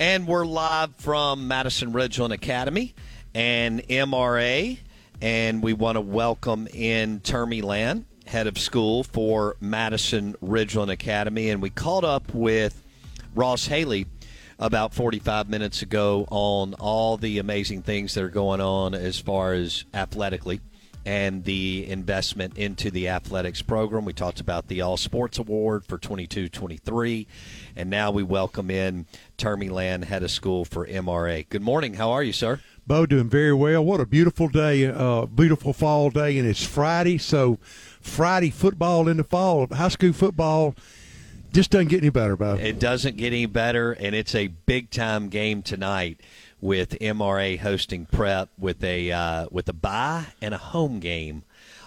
And we're live from Madison Ridgeland Academy and MRA. And we want to welcome in Termie Land, head of school for Madison Ridgeland Academy. And we caught up with Ross Haley about 45 minutes ago on all the amazing things that are going on as far as athletically and the investment into the athletics program. We talked about the All Sports Award for 22 23. And now we welcome in Termie Land, head of school for MRA. Good morning. How are you, sir? Bo doing very well. What a beautiful day, uh, beautiful fall day, and it's Friday. So, Friday football in the fall, high school football just doesn't get any better, Bo. It doesn't get any better, and it's a big time game tonight with MRA hosting prep with a uh, with a bye and a home game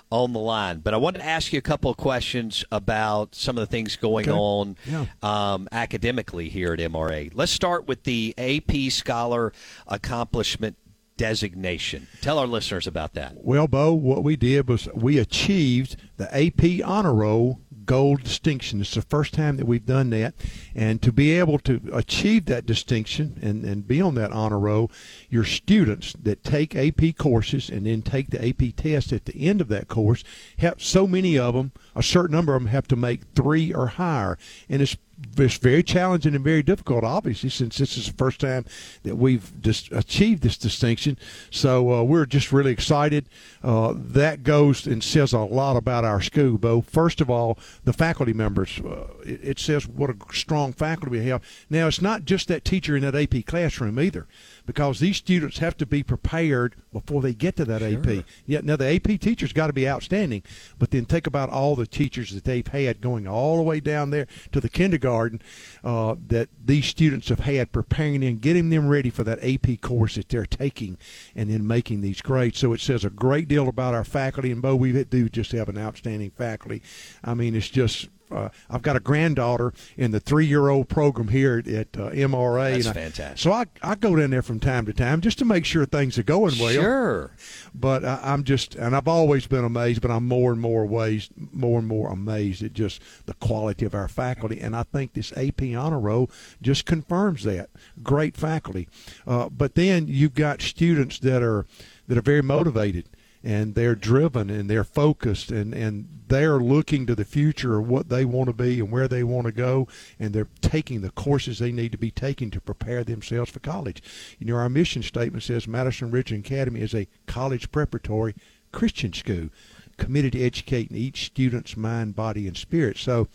on the line. But I wanted to ask you a couple of questions about some of the things going Okay. on Yeah. um, academically here at MRA. Let's start with the AP Scholar Accomplishment designation. Tell our listeners about that. Well, Bo, what we did was we achieved the AP Honor Roll Gold distinction. It's the first time that we've done that. And to be able to achieve that distinction and, and be on that honor roll, your students that take AP courses and then take the AP test at the end of that course have so many of them, a certain number of them have to make three or higher. And it's it's very challenging and very difficult, obviously, since this is the first time that we've achieved this distinction. So uh, we're just really excited. Uh, that goes and says a lot about our school, Bo. First of all, the faculty members. Uh, it, it says what a strong faculty we have. Now, it's not just that teacher in that AP classroom either, because these students have to be prepared before they get to that AP. Yeah, now the AP teachers got to be outstanding, but then think about all the teachers that they've had going all the way down there to the kindergarten uh, that these students have had preparing them, getting them ready for that AP course that they're taking, and then making these grades. So it says a great deal about our faculty, and Bo, we do just have an outstanding faculty. I mean, it's just. Uh, I've got a granddaughter in the three-year-old program here at, at uh, MRA. That's and I- fantastic. So I, I go down there from time to time just to make sure things are going well Sure. but I, I'm just, and I've always been amazed, but I'm more and more ways, more and more amazed at just the quality of our faculty, and I think this AP honor roll just confirms that. Great faculty, uh, but then you've got students that are that are very motivated and they're driven and they're focused and and they're looking to the future of what they want to be and where they want to go and they're taking the courses they need to be taking to prepare themselves for college. You know, our mission statement says Madison Ridgeland Academy is a college preparatory Christian school committed to educating each student's mind, body, and spirit. So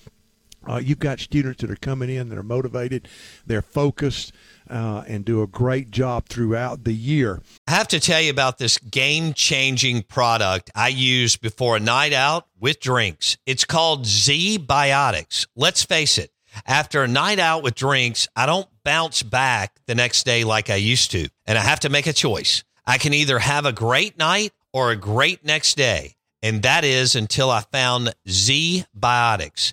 uh, you've got students that are coming in that are motivated, they're focused, uh, and do a great job throughout the year. I have to tell you about this game changing product I use before a night out with drinks. It's called ZBiotics. Let's face it, after a night out with drinks, I don't bounce back the next day like I used to, and I have to make a choice. I can either have a great night or a great next day. And that is until I found Z Biotics.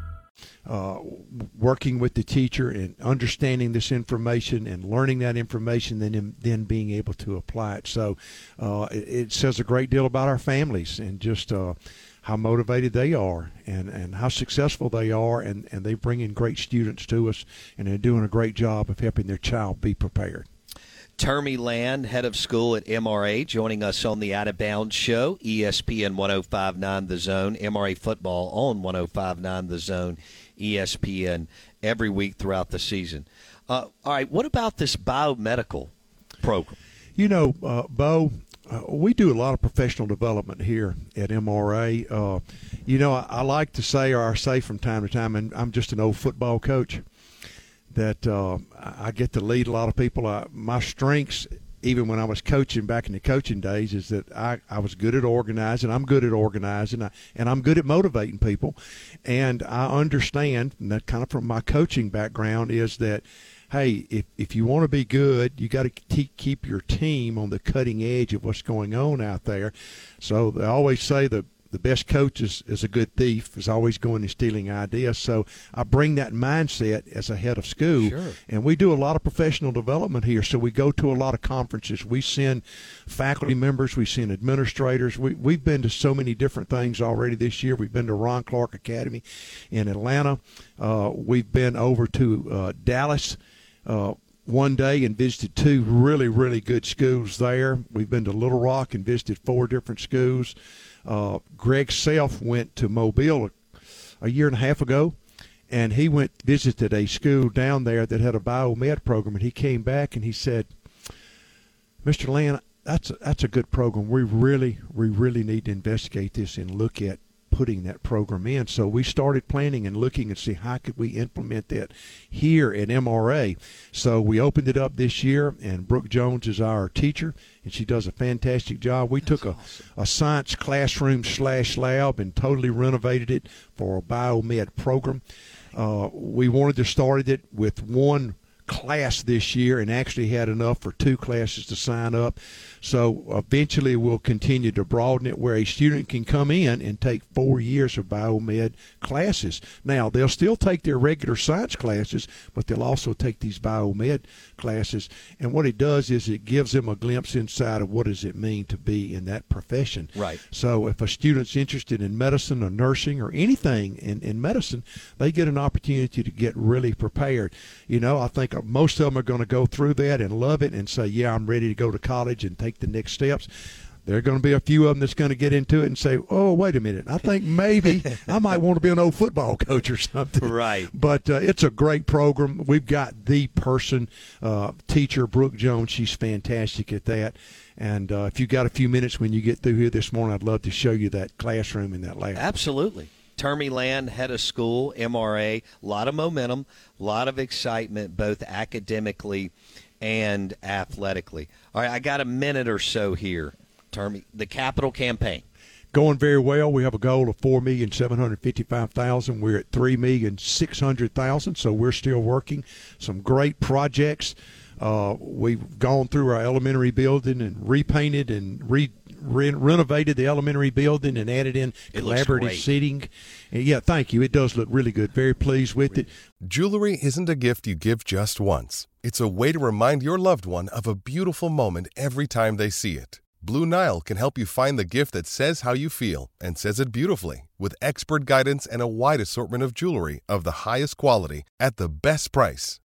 Uh, working with the teacher and understanding this information and learning that information, then then being able to apply it. So uh, it, it, says a great deal about our families and just uh, how motivated they are and, and how successful they are, and, and they bring in great students to us, and they're doing a great job of helping their child be prepared. Termie Land, head of school at MRA, joining us on the Out of Bounds show, ESPN 1059 The Zone, MRA football on 1059 The Zone, ESPN, every week throughout the season. Uh, all right, what about this biomedical program? You know, uh, Bo, uh, we do a lot of professional development here at MRA. Uh, you know, I, I, like to say, or I say from time to time, and I'm just an old football coach that uh, I get to lead a lot of people. I, my strengths, even when I was coaching back in the coaching days, is that I, I was good at organizing. I'm good at organizing, and I'm good at motivating people. And I understand, and that kind of from my coaching background, is that hey, if, if you want to be good, you got to keep your team on the cutting edge of what's going on out there. So they always say the the best coach is, is a good thief, is always going and stealing ideas. So I bring that mindset as a head of school. Sure. And we do a lot of professional development here. So we go to a lot of conferences. We send faculty members, we send administrators. We, we've been to so many different things already this year. We've been to Ron Clark Academy in Atlanta. Uh, we've been over to uh, Dallas. Uh, one day and visited two really, really good schools there. We've been to Little Rock and visited four different schools. Uh, Greg Self went to Mobile a, a, year and a half ago, and he went visited a school down there that had a biomed program, and he came back and he said, "Mr. Land, that's a, that's a good program. We really we really need to investigate this and look at putting that program in. So we started planning and looking and see how could we implement that here at MRA. So we opened it up this year, and Brooke Jones is our teacher, and she does a fantastic job. We That's took a, awesome. a science classroom slash lab and totally renovated it for a biomed program. Uh, we wanted to start it with one class this year and actually had enough for two classes to sign up. So eventually we'll continue to broaden it where a student can come in and take four years of biomed classes. Now, they'll still take their regular science classes, but they'll also take these biomed classes. And what it does is it gives them a glimpse inside of what does it mean to be in that profession. Right. So if a student's interested in medicine or nursing or anything in, in medicine, they get an opportunity to get really prepared. You know, I think most of them are going to go through that and love it and say, yeah, I'm ready to go to college and take the next steps. there are going to be a few of them that's going to get into it and say, "Oh, wait a minute, I think maybe I might want to be an old football coach or something." Right. But uh, it's a great program. We've got the person, uh, teacher Brooke Jones. She's fantastic at that. And uh, if you've got a few minutes when you get through here this morning, I'd love to show you that classroom and that lab. Absolutely. Termie Land, head of school, MRA, a lot of momentum, a lot of excitement, both academically and athletically. All right, I got a minute or so here. Termie, the capital campaign. Going very well. We have a goal of four million seven hundred fifty-five thousand. We're at three million six hundred thousand, so we're still working. Some great projects. Uh, we've gone through our elementary building and repainted and re, re- renovated the elementary building and added in It collaborative seating. And yeah, thank you. It does look really good. Very pleased with it. Jewelry isn't a gift you give just once. It's a way to remind your loved one of a beautiful moment every time they see it. Blue Nile can help you find the gift that says how you feel and says it beautifully with expert guidance and a wide assortment of jewelry of the highest quality at the best price.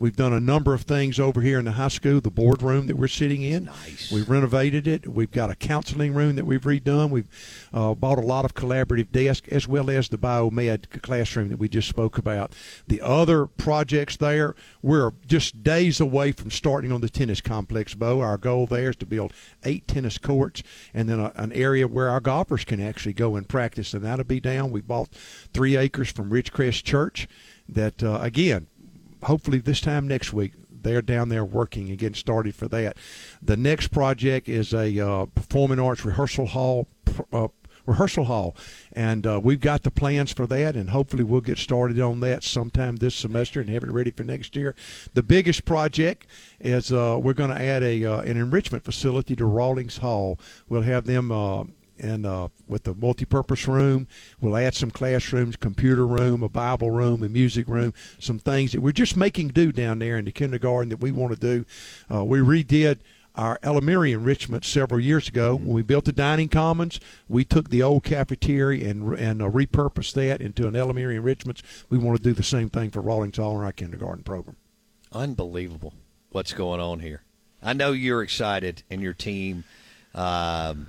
We've done a number of things over here in the high school, the boardroom that we're sitting in. Nice. We've renovated it. We've got a counseling room that we've redone. We've uh, bought a lot of collaborative desks as well as the biomed classroom that we just spoke about. The other projects there, we're just days away from starting on the tennis complex, Bo. Our goal there is to build eight tennis courts and then a, an area where our golfers can actually go and practice, and that'll be down. We bought three acres from Ridgecrest Church that, uh, again, hopefully this time next week they're down there working and getting started for that. The next project is a uh, performing arts rehearsal hall. Uh, rehearsal hall and uh, we've got the plans for that and hopefully we'll get started on that sometime this semester and have it ready for next year the biggest project is uh, we're going to add a uh, an enrichment facility to rawlings hall we'll have them uh, and uh, with the multi-purpose room, we'll add some classrooms, computer room, a Bible room, a music room, some things that we're just making do down there in the kindergarten that we want to do. Uh, we redid our elementary enrichment several years ago when we built the dining commons. We took the old cafeteria and and uh, repurposed that into an elementary enrichment. We want to do the same thing for Rawlings Hall in our kindergarten program. Unbelievable what's going on here. I know you're excited and your team, um,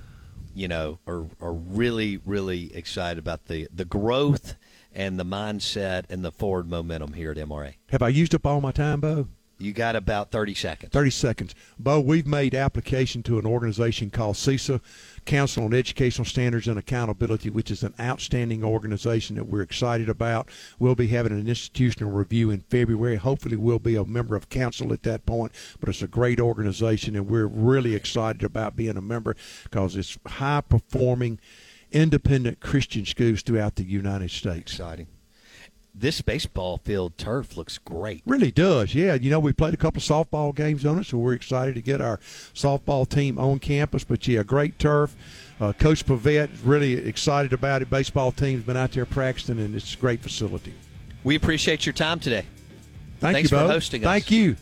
you know, are, are really, really excited about the, the growth and the mindset and the forward momentum here at MRA. Have I used up all my time, Bo? You got about 30 seconds. 30 seconds. Bo, we've made application to an organization called CESA, Council on Educational Standards and Accountability, which is an outstanding organization that we're excited about. We'll be having an institutional review in February. Hopefully, we'll be a member of council at that point, but it's a great organization, and we're really excited about being a member because it's high performing, independent Christian schools throughout the United States. Exciting. This baseball field turf looks great. Really does, yeah. You know, we played a couple of softball games on it, so we're excited to get our softball team on campus. But yeah, great turf. Uh, Coach Pavette really excited about it. Baseball team's been out there practicing, and it's a great facility. We appreciate your time today. Thank Thanks you, for Bo. hosting us. Thank you.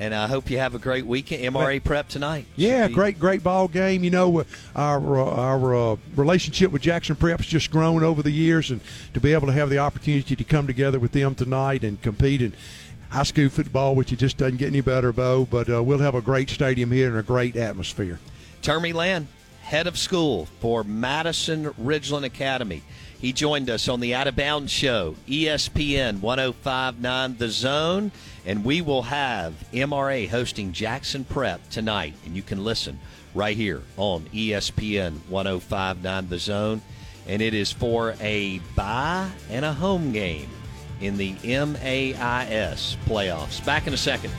And I hope you have a great weekend. MRA prep tonight. Yeah, be- great, great ball game. You know, our uh, our uh, relationship with Jackson Prep Prep's just grown over the years, and to be able to have the opportunity to come together with them tonight and compete in high school football, which it just doesn't get any better, Bo. But uh, we'll have a great stadium here and a great atmosphere. Termie Land, head of school for Madison Ridgeland Academy. He joined us on the Out of Bounds show, ESPN 1059 The Zone, and we will have MRA hosting Jackson Prep tonight, and you can listen right here on ESPN 1059 The Zone. And it is for a bye and a home game in the MAIS playoffs. Back in a second.